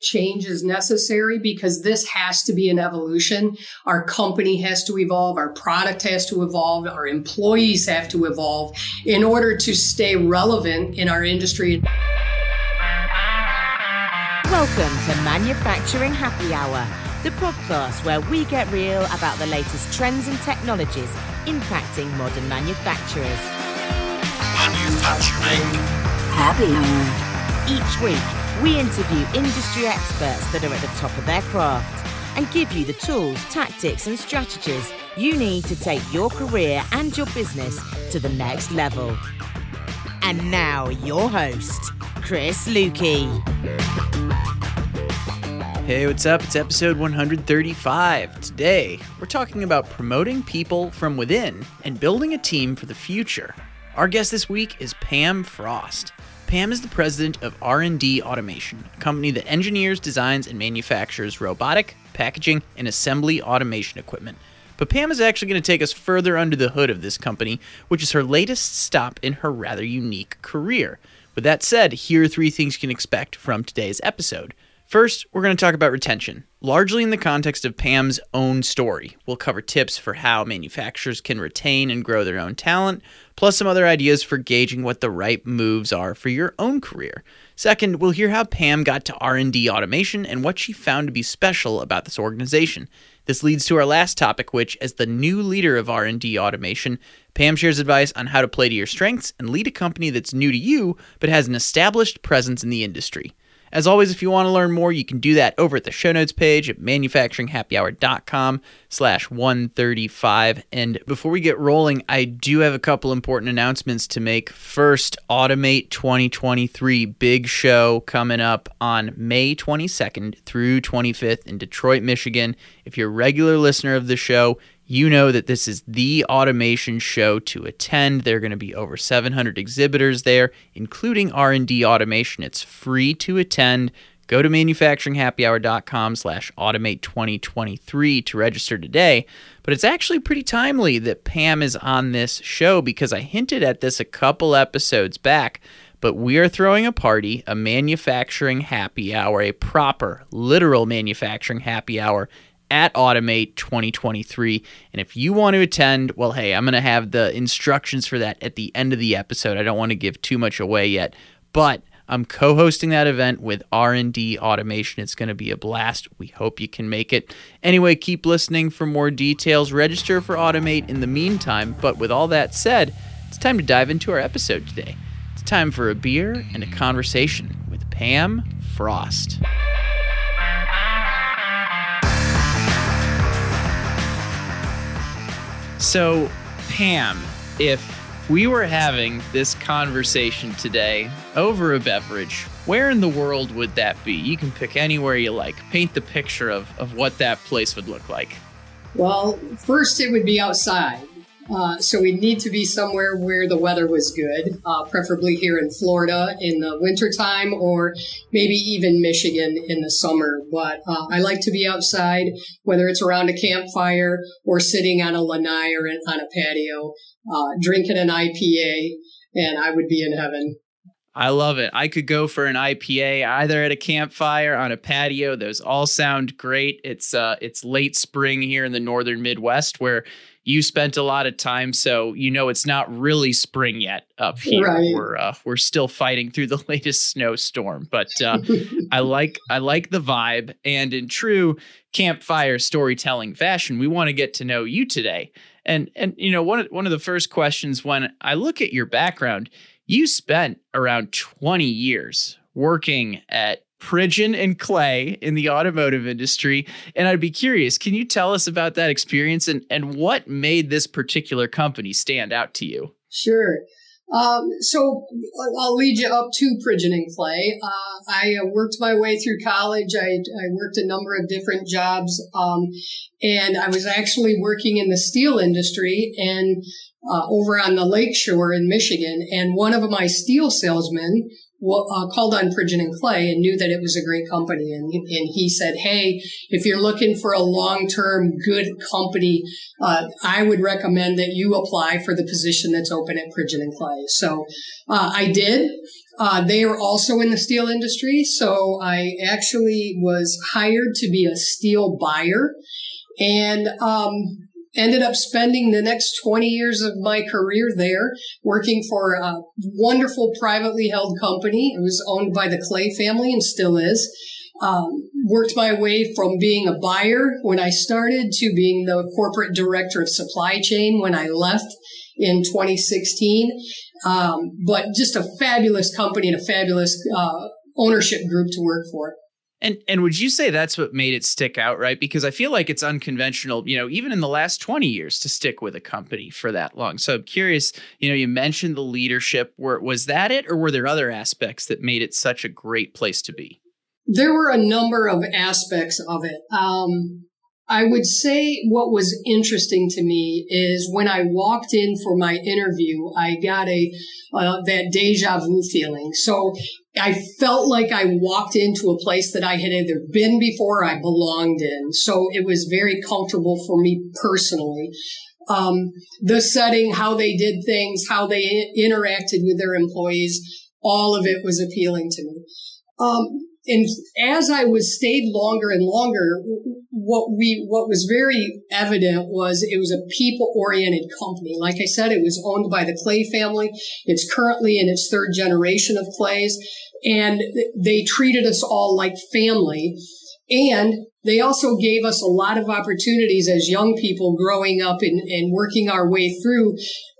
change is necessary because this has to be an evolution. Our company has to evolve, our product has to evolve, our employees have to evolve in order to stay relevant in our industry. Welcome to Manufacturing Happy Hour, the podcast where we get real about the latest trends and technologies impacting modern manufacturers. Manufacturing Happy Hour. Each week, we interview industry experts that are at the top of their craft and give you the tools, tactics, and strategies you need to take your career and your business to the next level. And now, your host, Chris Luecke. Hey, what's up? It's episode 135. Today, we're talking about promoting people from within and building a team for the future. Our guest this week is Pam Frost. Pam is the president of R&D Automation, a company that engineers, designs, and manufactures robotic, packaging, and assembly automation equipment. But Pam is actually going to take us further under the hood of this company, which is her latest stop in her rather unique career. With that said, here are three things you can expect from today's episode. First, we're going to talk about retention, largely in the context of Pam's own story. We'll cover tips for how manufacturers can retain and grow their own talent, plus some other ideas for gauging what the right moves are for your own career. Second, we'll hear how Pam got to R&D automation and what she found to be special about this organization. This leads to our last topic, which as the new leader of R&D automation, Pam shares advice on how to play to your strengths and lead a company that's new to you but has an established presence in the industry. As always, if you want to learn more, you can do that over at the show notes page at manufacturinghappyhour.com slash 135. And before we get rolling, I do have a couple important announcements to make. First, Automate 2023 big show coming up on May 22nd through 25th in Detroit, Michigan. If you're a regular listener of the show, you know that this is the automation show to attend. There are going to be over 700 exhibitors there, including R&D automation. It's free to attend. Go to manufacturinghappyhour.com slash automate 2023 to register today. But it's actually pretty timely that Pam is on this show because I hinted at this a couple episodes back. But we are throwing a party, a manufacturing happy hour, a proper, literal manufacturing happy hour at Automate 2023. And if you want to attend, well, hey, I'm going to have the instructions for that at the end of the episode. I don't want to give too much away yet, but I'm co-hosting that event with R&D Automation. It's going to be a blast. We hope you can make it. Anyway, keep listening for more details. Register for Automate in the meantime. But with all that said, it's time to dive into our episode today. It's time for a beer and a conversation with Pam Frost. So, Pam, if we were having this conversation today over a beverage, where in the world would that be? You can pick anywhere you like. Paint the picture of, of what that place would look like. Well, first it would be outside. Uh, so we'd need to be somewhere where the weather was good, uh, preferably here in Florida in the wintertime or maybe even Michigan in the summer. But uh, I like to be outside, whether it's around a campfire or sitting on a lanai or on a patio, uh, drinking an IPA, and I would be in heaven. I love it. I could go for an IPA either at a campfire on a patio. Those all sound great. It's uh it's late spring here in the northern Midwest where you spent a lot of time, so you know it's not really spring yet up here. Right. We're uh, we're still fighting through the latest snowstorm, but uh, I like I like the vibe. And in true campfire storytelling fashion, we want to get to know you today. And and you know one of, one of the first questions when I look at your background, you spent around twenty years working at Pridgeon and Clay in the automotive industry. And I'd be curious, can you tell us about that experience and, and what made this particular company stand out to you? Sure. Um, so I'll lead you up to Pridgeon and Clay. Uh, I uh, worked my way through college. I, I worked a number of different jobs, um, and I was actually working in the steel industry and uh, over on the lakeshore in Michigan. And one of my steel salesmen uh, called on Pridgeon and Clay and knew that it was a great company. And, and he said, Hey, if you're looking for a long-term good company, uh, I would recommend that you apply for the position that's open at Pridgeon and Clay. So, uh, I did. Uh, they are also in the steel industry. So I actually was hired to be a steel buyer and, um, ended up spending the next 20 years of my career there working for a wonderful privately held company. It was owned by the Clay family and still is. Um, worked my way from being a buyer when I started to being the corporate director of supply chain when I left in 2016. Um, but just a fabulous company and a fabulous uh, ownership group to work for. And and would you say that's what made it stick out, right? Because I feel like it's unconventional, you know, even in the last 20 years to stick with a company for that long. So I'm curious, you know, you mentioned the leadership. Were was that it or were there other aspects that made it such a great place to be? There were a number of aspects of it. Um, I would say what was interesting to me is when I walked in for my interview, I got a uh, that deja vu feeling. So I felt like I walked into a place that I had either been before or I belonged in. So it was very comfortable for me personally. Um, the setting, how they did things, how they interacted with their employees, all of it was appealing to me. Um, and as I was stayed longer and longer, what we what was very evident was it was a people oriented company. Like I said, it was owned by the Clay family. It's currently in its third generation of Clays, and they treated us all like family. And they also gave us a lot of opportunities as young people growing up and, and working our way through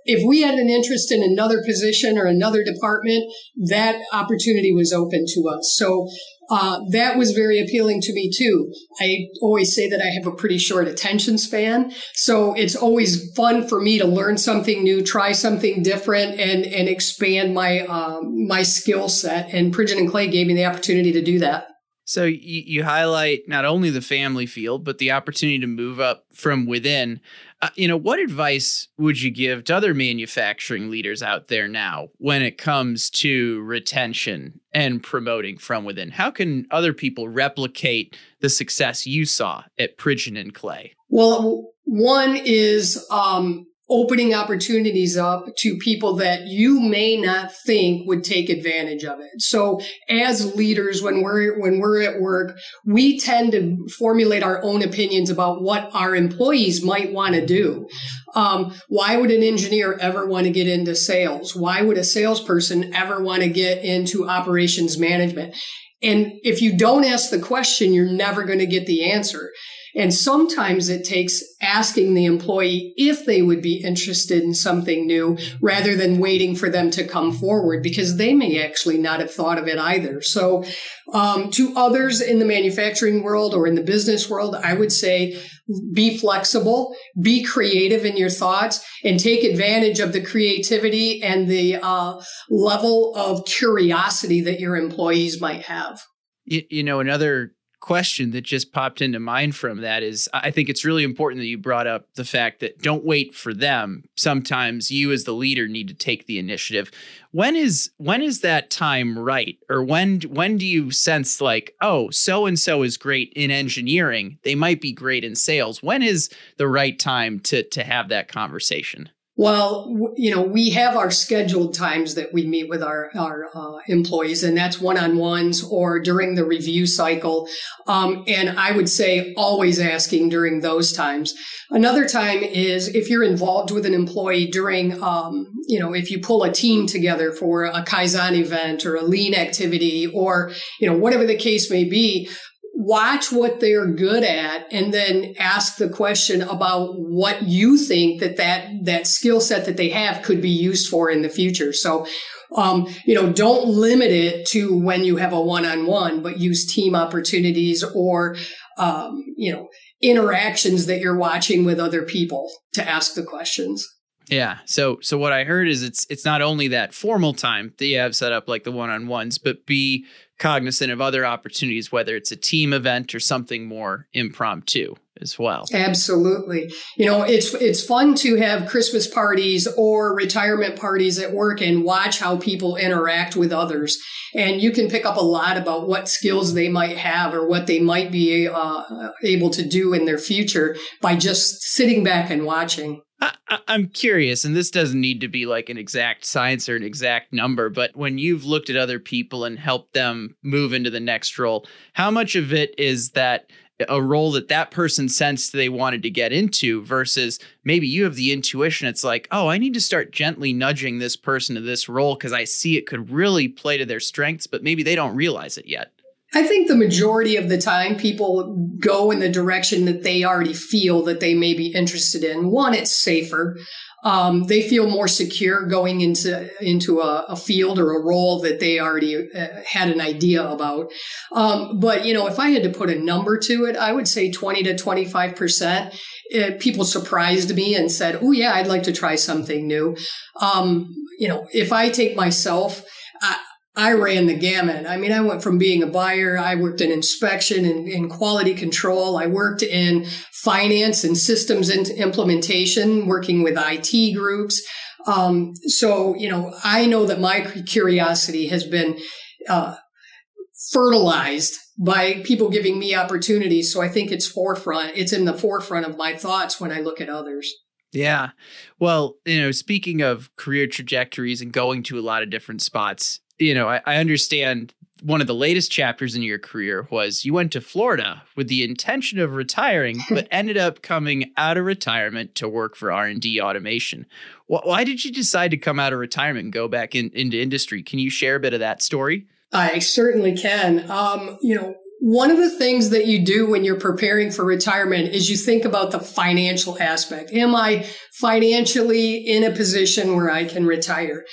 if we had an interest in another position or another department, that opportunity was open to us. So uh, that was very appealing to me too. I always say that I have a pretty short attention span. So it's always fun for me to learn something new, try something different and, and expand my, um, my skill set. And Pridgeon and Clay gave me the opportunity to do that. So you, you highlight not only the family field, but the opportunity to move up from within. Uh, you know, what advice would you give to other manufacturing leaders out there now when it comes to retention and promoting from within? How can other people replicate the success you saw at Pridgeon and Clay? Well, one is um, opening opportunities up to people that you may not think would take advantage of it. So as leaders, when we're, when we're at work, we tend to formulate our own opinions about what our employees might want to do. Um, why would an engineer ever want to get into sales? Why would a salesperson ever want to get into operations management? And if you don't ask the question, you're never going to get the answer. And sometimes it takes asking the employee if they would be interested in something new rather than waiting for them to come forward because they may actually not have thought of it either. So, um, to others in the manufacturing world or in the business world, I would say be flexible, be creative in your thoughts, and take advantage of the creativity and the uh, level of curiosity that your employees might have. You, you know, another question that just popped into mind from that is I think it's really important that you brought up the fact that don't wait for them. Sometimes you as the leader need to take the initiative. When is when is that time right? Or when when do you sense like, oh, so and so is great in engineering, they might be great in sales. When is the right time to to have that conversation? Well, you know, we have our scheduled times that we meet with our, our uh, employees, and that's one on ones or during the review cycle. Um, and I would say always asking during those times. Another time is if you're involved with an employee during, um, you know, if you pull a team together for a Kaizen event or a lean activity or, you know, whatever the case may be, watch what they're good at and then ask the question about what you think that that, that skill set that they have could be used for in the future. So, um, you know, don't limit it to when you have a one-on-one, but use team opportunities or, um, you know, interactions that you're watching with other people to ask the questions. Yeah. So so what I heard is it's it's not only that formal time that you have set up like the one-on-ones, but be cognizant of other opportunities, whether it's a team event or something more impromptu. as well. Absolutely. You know, it's it's fun to have Christmas parties or retirement parties at work and watch how people interact with others. And you can pick up a lot about what skills they might have or what they might be uh, able to do in their future by just sitting back and watching. I, am curious, and this doesn't need to be like an exact science or an exact number, but when you've looked at other people and helped them move into the next role, how much of it is that a role that that person sensed they wanted to get into versus maybe you have the intuition it's like oh i need to start gently nudging this person to this role because i see it could really play to their strengths but maybe they don't realize it yet I think the majority of the time people go in the direction that they already feel that they may be interested in. One, it's safer um, they feel more secure going into into a, a, field or a role that they already uh, had an idea about. Um, but you know, if I had to put a number to it, I would say twenty to twenty five percent. Uh, people surprised me and said, "Oh yeah, I'd like to try something new." Um, you know, if I take myself. I, ran the gamut. I mean, I went from being a buyer, I worked in inspection and, and quality control. I worked in finance and systems implementation, working with IT groups. Um, so, you know, I know that my curiosity has been uh, fertilized by people giving me opportunities. So I think it's forefront. It's in the forefront of my thoughts when I look at others. Yeah. Well, you know, speaking of career trajectories and going to a lot of different spots, you know, I, I understand one of the latest chapters in your career was you went to Florida with the intention of retiring, but ended up coming out of retirement to work for R and D automation. Why did you decide to come out of retirement and go back in, into industry? Can you share a bit of that story? I certainly can. Um, you know, one of the things that you do when you're preparing for retirement is you think about the financial aspect. Am I financially in a position where I can retire?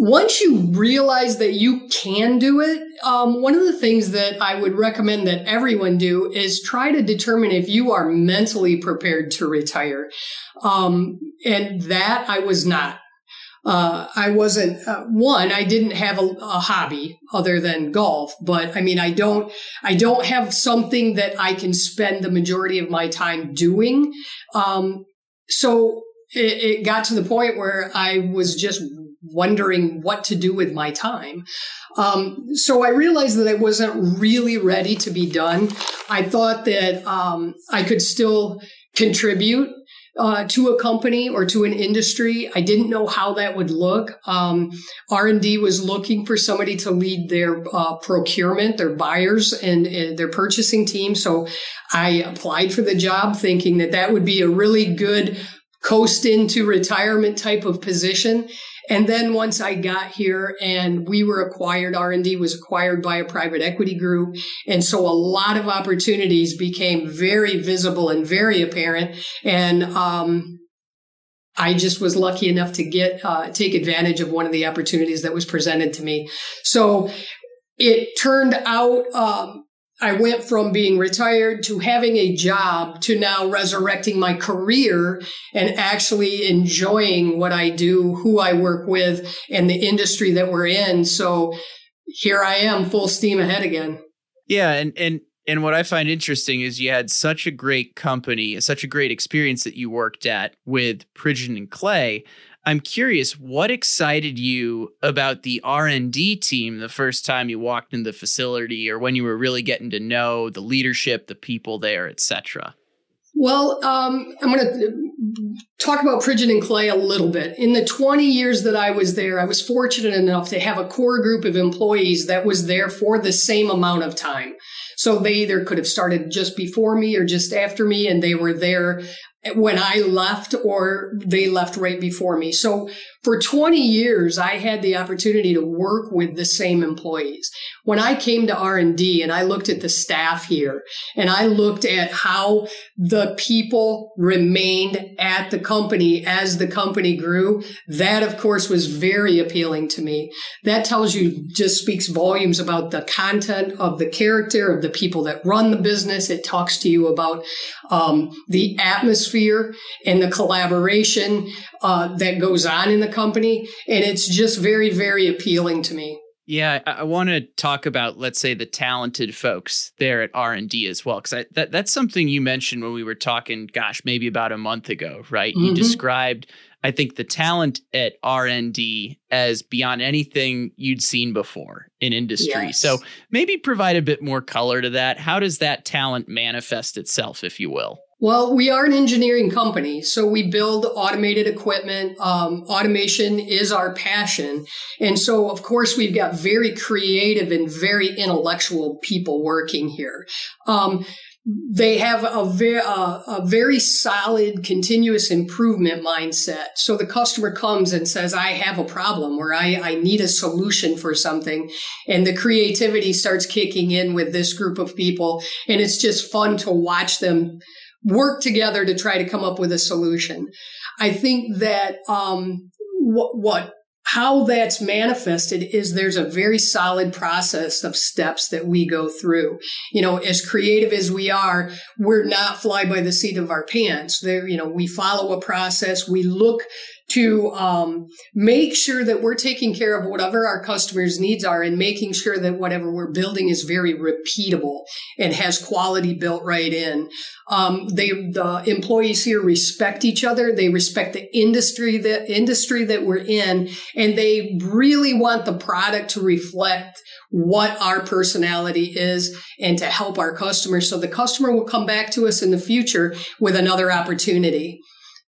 Once you realize that you can do it, um, one of the things that I would recommend that everyone do is try to determine if you are mentally prepared to retire. Um, and that I was not. Uh, I wasn't, uh, one, I didn't have a, a, hobby other than golf, but I mean, I don't, I don't have something that I can spend the majority of my time doing. Um, so it, it got to the point where I was just wondering what to do with my time. Um, so I realized that I wasn't really ready to be done. I thought that um, I could still contribute uh, to a company or to an industry. I didn't know how that would look. Um, R&D was looking for somebody to lead their uh, procurement, their buyers and, and, their purchasing team. So I applied for the job thinking that that would be a really good coast into retirement type of position. And then once I got here and we were acquired, R&D was acquired by a private equity group. And so a lot of opportunities became very visible and very apparent. And, um, I just was lucky enough to get, uh, take advantage of one of the opportunities that was presented to me. So it turned out, um, I went from being retired to having a job to now resurrecting my career and actually enjoying what I do, who I work with, and the industry that we're in. So here I am, full steam ahead again. Yeah, and and and what I find interesting is you had such a great company, such a great experience that you worked at with Pridgeon and Clay. I'm curious, what excited you about the R&D team the first time you walked in the facility or when you were really getting to know the leadership, the people there, etc.? Well, um, I'm going to talk about Pridgeon and Clay a little bit. In the 20 years that I was there, I was fortunate enough to have a core group of employees that was there for the same amount of time. So they either could have started just before me or just after me, and they were there when I left or they left right before me. So for 20 years, I had the opportunity to work with the same employees. When I came to R&D and I looked at the staff here and I looked at how the people remained at the company as the company grew, that of course was very appealing to me. That tells you just speaks volumes about the content of the character of the people that run the business. It talks to you about um, the atmosphere and the collaboration uh, that goes on in the company. And it's just very, very appealing to me. Yeah, I, I want to talk about, let's say, the talented folks there at R and D as well, because that that's something you mentioned when we were talking. Gosh, maybe about a month ago, right? Mm-hmm. You described, I think, the talent at R and D as beyond anything you'd seen before in industry. Yes. So maybe provide a bit more color to that. How does that talent manifest itself, if you will? Well, we are an engineering company, so we build automated equipment. Um, automation is our passion. And so, of course, we've got very creative and very intellectual people working here. Um, they have a, very uh, a very solid continuous improvement mindset. So the customer comes and says, I have a problem or I, I need a solution for something. And the creativity starts kicking in with this group of people. And it's just fun to watch them work together to try to come up with a solution. I think that um, what, what how that's manifested is there's a very solid process of steps that we go through. You know, as creative as we are, we're not fly by the seat of our pants. There, you know, we follow a process. We look to um, make sure that we're taking care of whatever our customers' needs are and making sure that whatever we're building is very repeatable and has quality built right in. Um, they, the employees here respect each other. They respect the industry, the industry that we're in, and they really want the product to reflect what our personality is and to help our customers. So the customer will come back to us in the future with another opportunity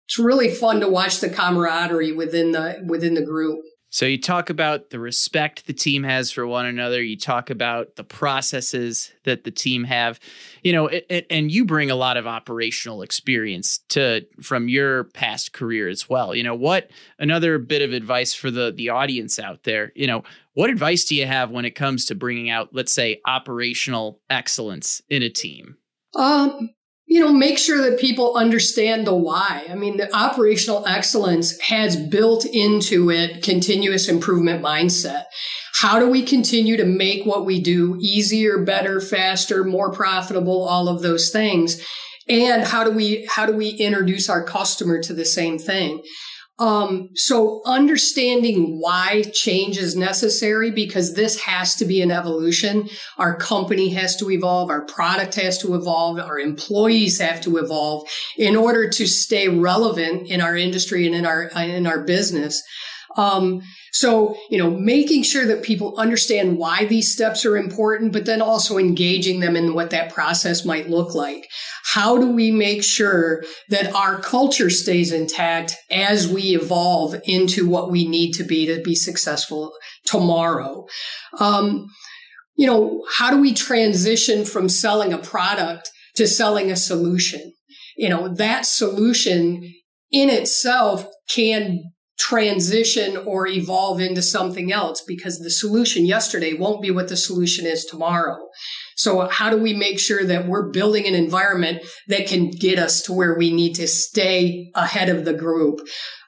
it's really fun to watch the camaraderie within the within the group. So you talk about the respect the team has for one another. You talk about the processes that the team have, you know, it, it, and you bring a lot of operational experience to from your past career as well. You know, what another bit of advice for the the audience out there. You know, what advice do you have when it comes to bringing out, let's say, operational excellence in a team? Um, you know, make sure that people understand the why. I mean, the operational excellence has built into it continuous improvement mindset. How do we continue to make what we do easier, better, faster, more profitable, all of those things? And how do we, how do we introduce our customer to the same thing? Um, so understanding why change is necessary because this has to be an evolution. Our company has to evolve. Our product has to evolve. Our employees have to evolve in order to stay relevant in our industry and in our, in our business. Um, so, you know, making sure that people understand why these steps are important, but then also engaging them in what that process might look like. How do we make sure that our culture stays intact as we evolve into what we need to be to be successful tomorrow? Um, you know, how do we transition from selling a product to selling a solution? You know, that solution in itself can transition or evolve into something else because the solution yesterday won't be what the solution is tomorrow. So how do we make sure that we're building an environment that can get us to where we need to stay ahead of the group?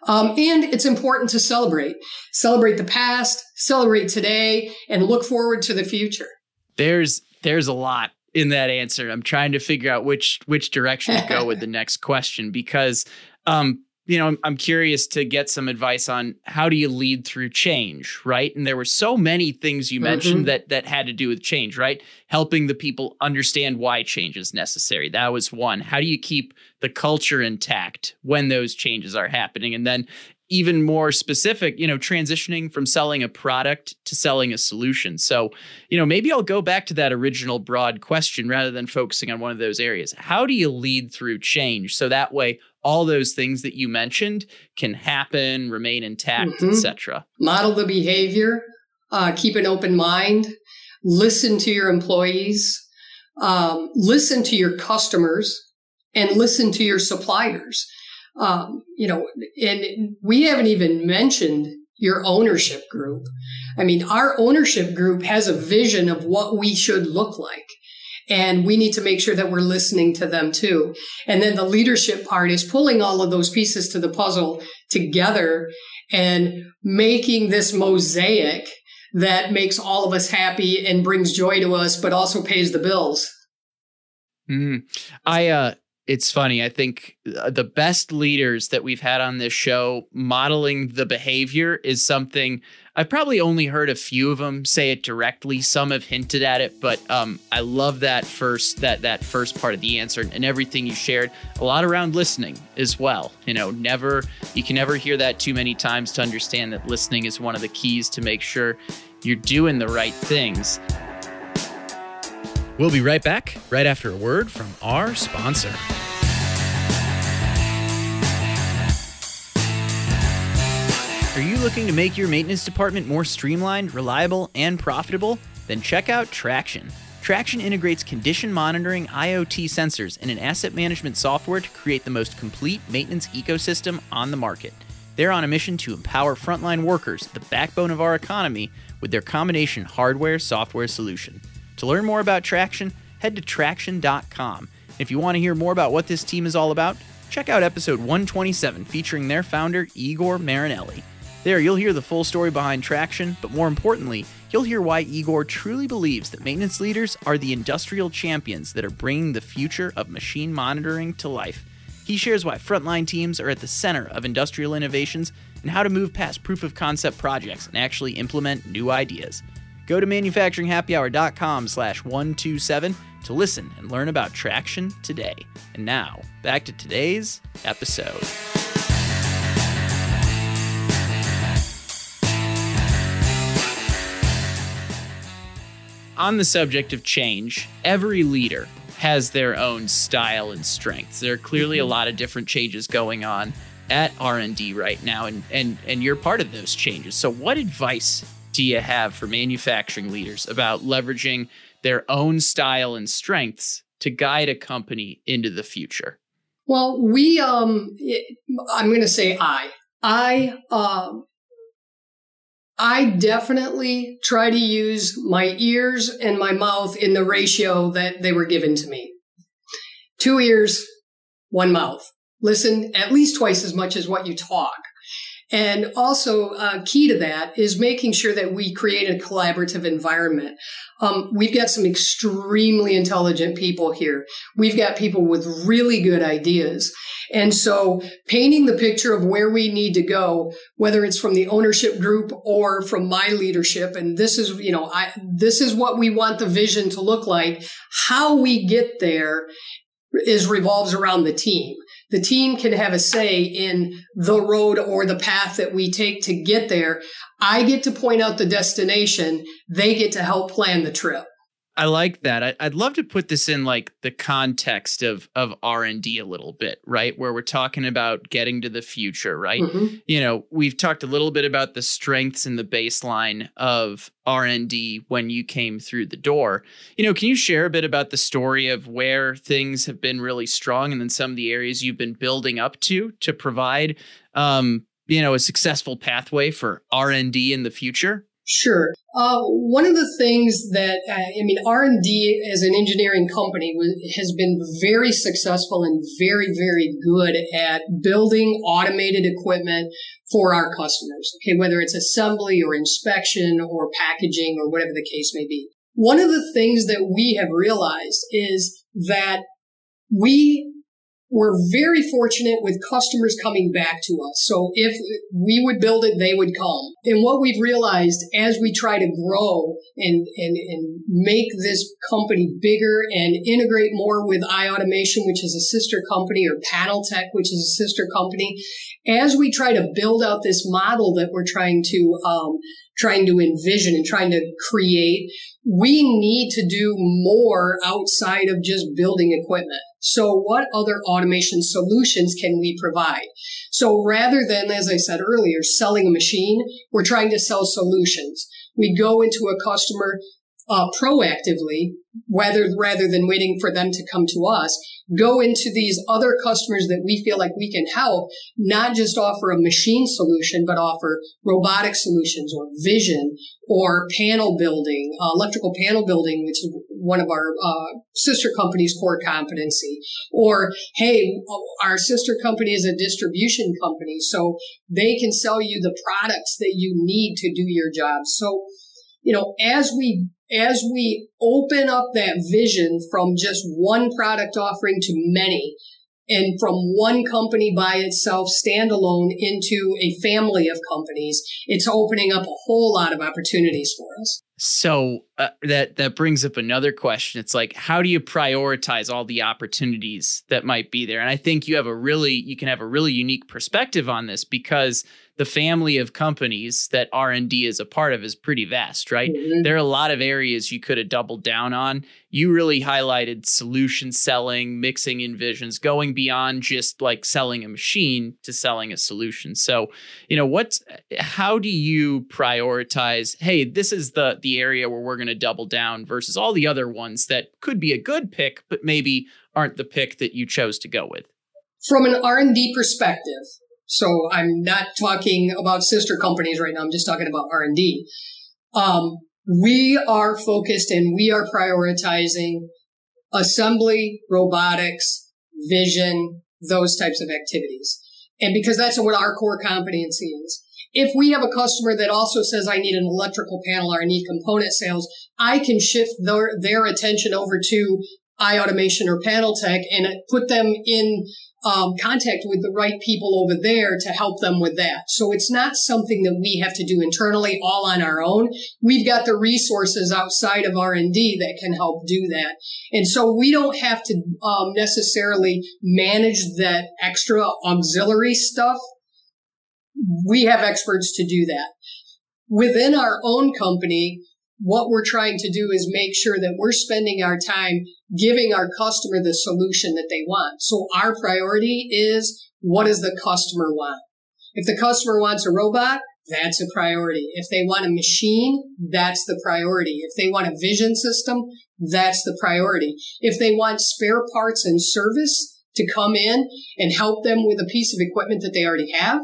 Um, and it's important to celebrate, celebrate the past, celebrate today, and look forward to the future. There's there's a lot in that answer. I'm trying to figure out which which direction to go with the next question because um, you know, I'm, I'm curious to get some advice on how do you lead through change, right? And there were so many things you mm-hmm. mentioned that that had to do with change, right? Helping the people understand why change is necessary. That was one. How do you keep the culture intact when those changes are happening? And then even more specific, you know, transitioning from selling a product to selling a solution. So, you know, maybe I'll go back to that original broad question rather than focusing on one of those areas. How do you lead through change so that way all those things that you mentioned can happen, remain intact, mm-hmm. etc. Model the behavior, uh, keep an open mind, listen to your employees, um, listen to your customers, and listen to your suppliers. Um, you know, and we haven't even mentioned your ownership group. I mean, our ownership group has a vision of what we should look like. And we need to make sure that we're listening to them too. And then the leadership part is pulling all of those pieces to the puzzle together and making this mosaic that makes all of us happy and brings joy to us, but also pays the bills. Mm. I, uh, it's funny. I think uh, the best leaders that we've had on this show modeling the behavior is something I've probably only heard a few of them say it directly. Some have hinted at it, but um, I love that first that that first part of the answer and everything you shared. A lot around listening as well. You know, never you can never hear that too many times to understand that listening is one of the keys to make sure you're doing the right things. We'll be right back right after a word from our sponsor. Are you looking to make your maintenance department more streamlined, reliable, and profitable? Then check out Tractian. Tractian integrates condition monitoring IoT sensors and an asset management software to create the most complete maintenance ecosystem on the market. They're on a mission to empower frontline workers, the backbone of our economy, with their combination hardware software solution. To learn more about Tractian, head to tractian.com. If you want to hear more about what this team is all about, check out episode 127 featuring their founder, Igor Marinelli. There, you'll hear the full story behind Tractian, but more importantly, you'll hear why Igor truly believes that maintenance leaders are the industrial champions that are bringing the future of machine monitoring to life. He shares why frontline teams are at the center of industrial innovations and how to move past proof of concept projects and actually implement new ideas. Go to manufacturinghappyhour.com slash 127 to listen and learn about Tractian today. And now, back to today's episode. On the subject of change, every leader has their own style and strengths. There are clearly a lot of different changes going on at R&D right now and and and you're part of those changes. So what advice do you have for manufacturing leaders about leveraging their own style and strengths to guide a company into the future? Well, we um I'm going to say I I um I definitely try to use my ears and my mouth in the ratio that they were given to me. Two ears, one mouth. Listen at least twice as much as what you talk. And also, uh, key to that is making sure that we create a collaborative environment. Um, we've got some extremely intelligent people here. We've got people with really good ideas. And so painting the picture of where we need to go, whether it's from the ownership group or from my leadership, and this is, you know, I, this is what we want the vision to look like. How we get there is revolves around the team the team can have a say in the road or the path that we take to get there. I get to point out the destination. They get to help plan the trip. I like that. I, would love to put this in like the context of of R and D a little bit, right? Where we're talking about getting to the future, right? Mm-hmm. You know, we've talked a little bit about the strengths and the baseline of R and D when you came through the door. You know, can you share a bit about the story of where things have been really strong, and then some of the areas you've been building up to to provide, um, you know, a successful pathway for R and D in the future? Sure. Uh, one of the things that uh, I mean, R and D as an engineering company has been very successful and very, very good at building automated equipment for our customers. Okay, whether it's assembly or inspection or packaging or whatever the case may be. One of the things that we have realized is that we we're very fortunate with customers coming back to us. So if we would build it, they would come. And what we've realized as we try to grow and, and, and make this company bigger and integrate more with iAutomation, which is a sister company, or Panel Tech, which is a sister company, as we try to build out this model that we're trying to um, trying to envision and trying to create, we need to do more outside of just building equipment. So what other automation solutions can we provide? So rather than, as I said earlier, selling a machine, we're trying to sell solutions. We go into a customer uh, proactively, rather rather than waiting for them to come to us, go into these other customers that we feel like we can help, not just offer a machine solution, but offer robotic solutions or vision or panel building, uh, electrical panel building, which is one of our uh, sister company's core competency. Or, hey, our sister company is a distribution company, so they can sell you the products that you need to do your job. So, you know, as we as we open up that vision from just one product offering to many, and from one company by itself, standalone, into a family of companies, it's opening up a whole lot of opportunities for us. So uh, that that brings up another question. It's like how do you prioritize all the opportunities that might be there? And I think you have a really you can have a really unique perspective on this because the family of companies that R&D is a part of is pretty vast, right? Mm-hmm. There are a lot of areas you could have doubled down on. You really highlighted solution selling, mixing in visions, going beyond just like selling a machine to selling a solution. So, you know, what's how do you prioritize, hey, this is the the area where we're going to double down versus all the other ones that could be a good pick but maybe aren't the pick that you chose to go with? From an R&D perspective, so I'm not talking about sister companies right now. I'm just talking about R&D. Um, we are focused and we are prioritizing assembly, robotics, vision, those types of activities. And because that's what our core competency is. If we have a customer that also says, I need an electrical panel or I need component sales, I can shift their, their attention over to iAutomation or panel tech and put them in um, contact with the right people over there to help them with that. So it's not something that we have to do internally all on our own. We've got the resources outside of R&D that can help do that. And so we don't have to um, necessarily manage that extra auxiliary stuff. We have experts to do that. Within our own company, what we're trying to do is make sure that we're spending our time giving our customer the solution that they want. So our priority is what does the customer want? If the customer wants a robot, that's a priority. If they want a machine, that's the priority. If they want a vision system, that's the priority. If they want spare parts and service to come in and help them with a piece of equipment that they already have,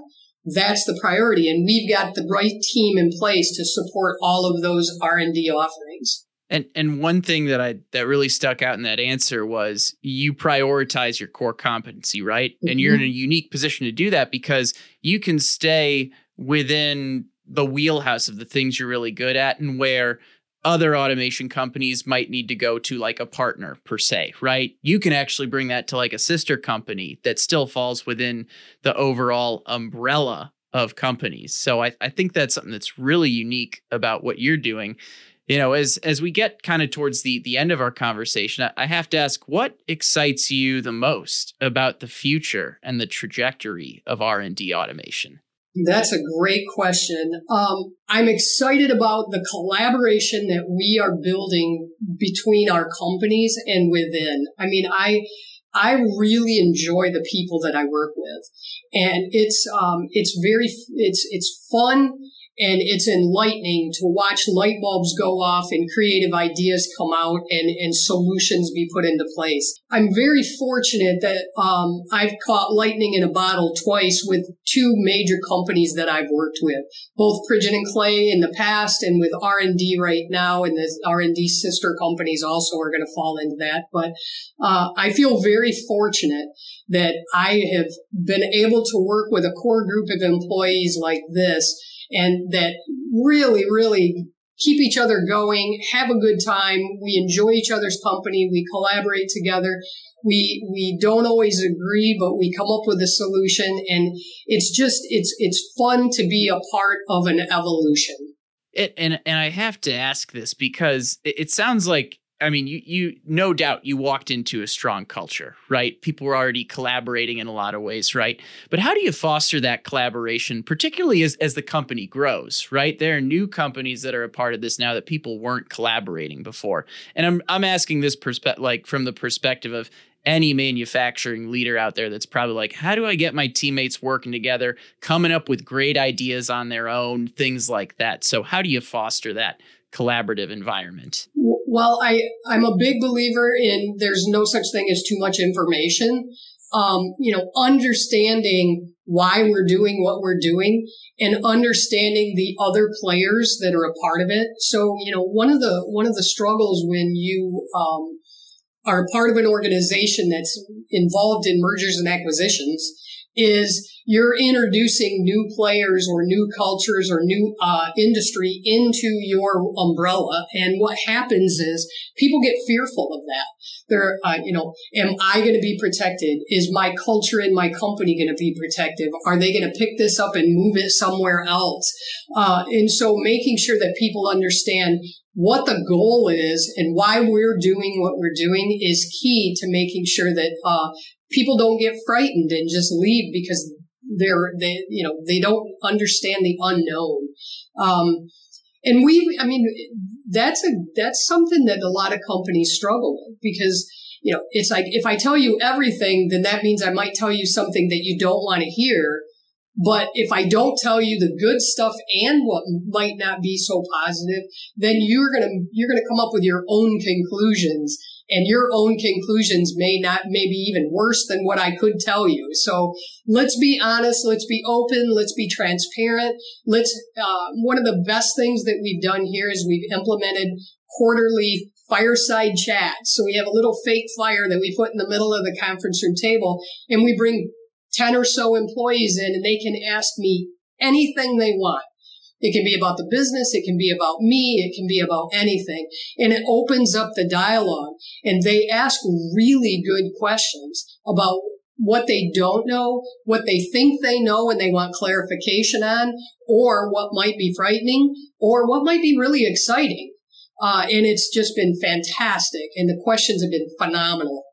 that's the priority. And we've got the right team in place to support all of those R&D offerings. And and one thing that I that really stuck out in that answer was you prioritize your core competency, right? Mm-hmm. And you're in a mm-hmm. unique position to do that because you can stay within the wheelhouse of the things you're really good at and where other automation companies might need to go to like a partner per se, right? You can actually bring that to like a sister company that still falls within the overall umbrella of companies. So I, I think that's something that's really unique about what you're doing you know as as we get kind of towards the the end of our conversation i have to ask what excites you the most about the future and the trajectory of r&d automation that's a great question. Um, i'm excited about the collaboration that we are building between our companies and within. I mean i I really enjoy the people that I work with, and it's um, it's very it's it's fun and it's enlightening to watch light bulbs go off and creative ideas come out and, and solutions be put into place. I'm very fortunate that um, I've caught lightning in a bottle twice with two major companies that I've worked with, both Pridgeon and Clay in the past and with R&D right now, and the R&D sister companies also are going to fall into that. But uh, I feel very fortunate that I have been able to work with a core group of employees like this and that really, really keep each other going, have a good time. We enjoy each other's company. We collaborate together. We, we don't always agree, but we come up with a solution and it's just, it's, it's fun to be a part of an evolution. It, and, and I have to ask this because it, it sounds like I mean, you you no doubt you walked into a strong culture, right? People were already collaborating in a lot of ways, right? But how do you foster that collaboration, particularly as as the company grows, right? There are new companies that are a part of this now that people weren't collaborating before. And I'm I'm asking this perspective like from the perspective of any manufacturing leader out there that's probably like, how do I get my teammates working together, coming up with great ideas on their own, things like that. So how do you foster that collaborative environment? Well, I, I'm a big believer in there's no such thing as too much information. Um, you know, understanding why we're doing what we're doing and understanding the other players that are a part of it. So, you know, one of the, one of the struggles when you, um, are part of an organization that's involved in mergers and acquisitions is you're introducing new players or new cultures or new uh, industry into your umbrella. And what happens is people get fearful of that. They're, uh, you know, am I going to be protected? Is my culture in my company going to be protected? Are they going to pick this up and move it somewhere else? Uh, and so making sure that people understand what the goal is and why we're doing what we're doing is key to making sure that uh, people don't get frightened and just leave because they're they you know they don't understand the unknown. Um, and we i mean that's a that's something that a lot of companies struggle with because you know it's like if i tell you everything then that means i might tell you something that you don't want to hear. But if I don't tell you the good stuff and what might not be so positive, then you're going to, you're going to come up with your own conclusions and your own conclusions may not, maybe even worse than what I could tell you. So let's be honest. Let's be open. Let's be transparent. Let's, uh, one of the best things that we've done here is we've implemented quarterly fireside chats. So we have a little fake flyer that we put in the middle of the conference room table and we bring 10 or so employees in and they can ask me anything they want. It can be about the business. It can be about me. It can be about anything. And it opens up the dialogue and they ask really good questions about what they don't know, what they think they know and they want clarification on, or what might be frightening, or what might be really exciting. Uh, and it's just been fantastic. And the questions have been phenomenal.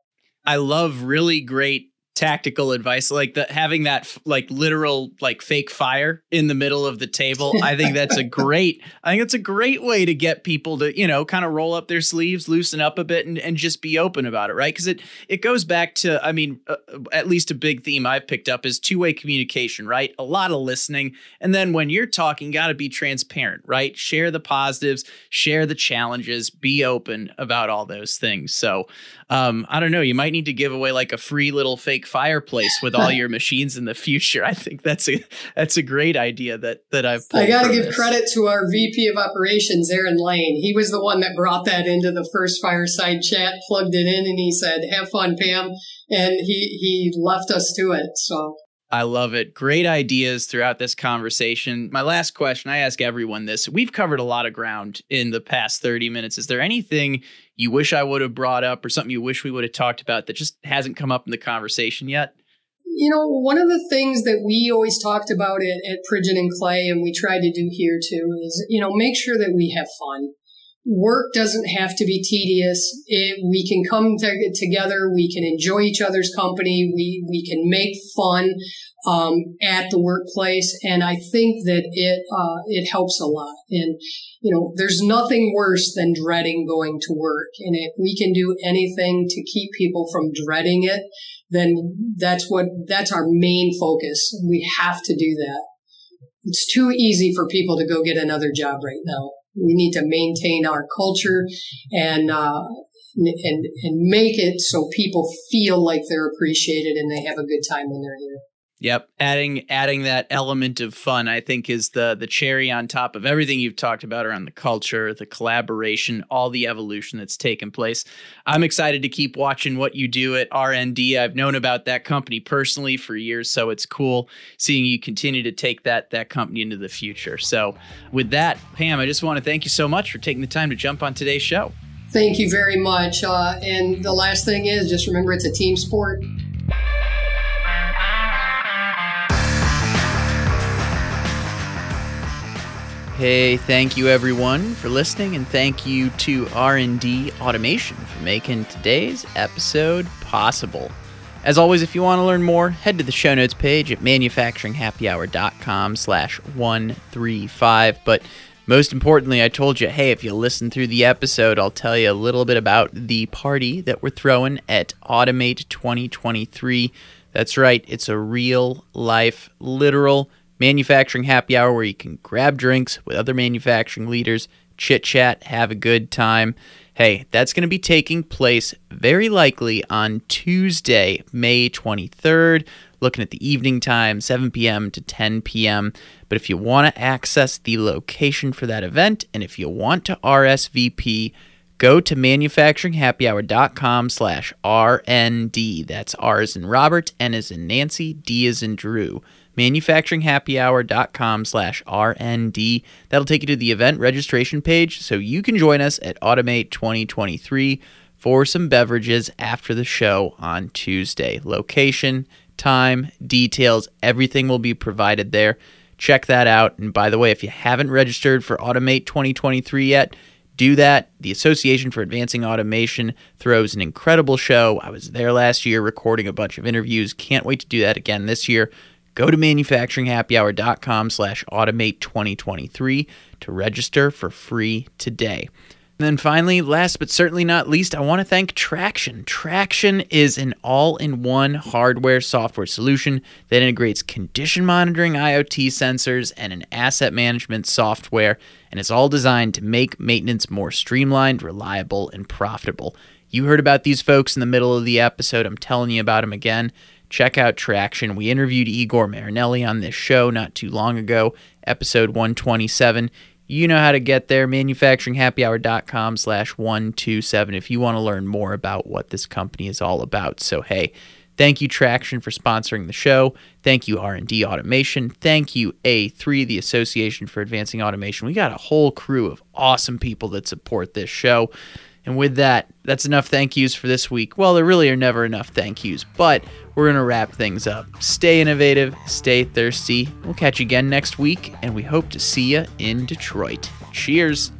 I love really great tactical advice like the having that like literal like fake fire in the middle of the table i think that's a great i think it's a great way to get people to you know kind of roll up their sleeves loosen up a bit and, and just be open about it right? Because it it goes back to i mean uh, at least a big theme i've picked up is two-way communication right? A lot of listening and then when you're talking got to be transparent right? Share the positives share the challenges be open about all those things. So um i don't know you might need to give away like a free little fake fireplace with all your machines in the future. I think that's a that's a great idea that that I've. I got to give this. credit to our VP of Operations, Aaron Lane. He was the one that brought that into the first fireside chat, plugged it in, and he said, "Have fun, Pam," and he he left us to it. So I love it. Great ideas throughout this conversation. My last question I ask everyone this. We've covered a lot of ground in the past 30 minutes. Is there anything you wish I would have brought up or something you wish we would have talked about that just hasn't come up in the conversation yet? You know, one of the things that we always talked about at, at Pridgeon and Clay, and we try to do here too, is, you know, make sure that we have fun work doesn't have to be tedious. It, we can come to, together. We can enjoy each other's company. We, we can make fun, um, at the workplace. And I think that it, uh, it helps a lot. And, you know, there's nothing worse than dreading going to work. And if we can do anything to keep people from dreading it, then that's what, that's our main focus. We have to do that. It's too easy for people to go get another job right now. We need to maintain our culture and, uh, and, and make it so people feel like they're appreciated and they have a good time when they're here. Yep, adding adding that element of fun, I think, is the the cherry on top of everything you've talked about around the culture, the collaboration, all the evolution that's taken place. I'm excited to keep watching what you do at RND. I've known about that company personally for years, so it's cool seeing you continue to take that that company into the future. So, with that, Pam, I just want to thank you so much for taking the time to jump on today's show. Thank you very much. Uh, and the last thing is, just remember it's a team sport. Hey, thank you everyone for listening and thank you to RND Automation for making today's episode possible. As always, if you want to learn more, head to the show notes page at manufacturinghappyhour.com slash 135. But most importantly, I told you, hey, if you listen through the episode, I'll tell you a little bit about the party that we're throwing at Automate 2023. That's right, it's a real life, literal manufacturing happy hour where you can grab drinks with other manufacturing leaders, chit chat, have a good time. Hey, that's going to be taking place very likely on Tuesday, May 23rd, looking at the evening time, 7 p.m. to 10 p.m. But if you want to access the location for that event and if you want to RSVP, go to manufacturinghappyhour.com slash RND. That's R as in Robert, N as in Nancy, D as in Drew. Manufacturinghappyhour.com slash RND. That'll take you to the event registration page so you can join us at Automate 2023 for some beverages after the show on Tuesday. Location, time, details, everything will be provided there. Check that out. And by the way, if you haven't registered for Automate 2023 yet, do that. The Association for Advancing Automation throws an incredible show. I was there last year recording a bunch of interviews. Can't wait to do that again this year. Go to manufacturinghappyhour.com slash automate 2023 to register for free today. And then finally, last but certainly not least, I want to thank Tractian. Tractian is an all in one hardware software solution that integrates condition monitoring IoT sensors and an asset management software, and it's all designed to make maintenance more streamlined, reliable, and profitable. You heard about these folks in the middle of the episode. I'm telling you about them again. Check out Tractian. We interviewed Igor Marinelli on this show not too long ago, episode 127. You know how to get there, manufacturinghappyhour.com slash 127 if you want to learn more about what this company is all about. So, hey, thank you Tractian for sponsoring the show. Thank you RND Automation. Thank you A3, the Association for Advancing Automation. We got a whole crew of awesome people that support this show. And with that, that's enough thank yous for this week. Well, there really are never enough thank yous, but we're going to wrap things up. Stay innovative, stay thirsty. We'll catch you again next week, and we hope to see you in Detroit. Cheers.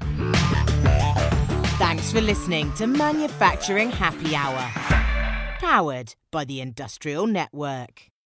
Thanks for listening to Manufacturing Happy Hour, powered by the Industrial Network.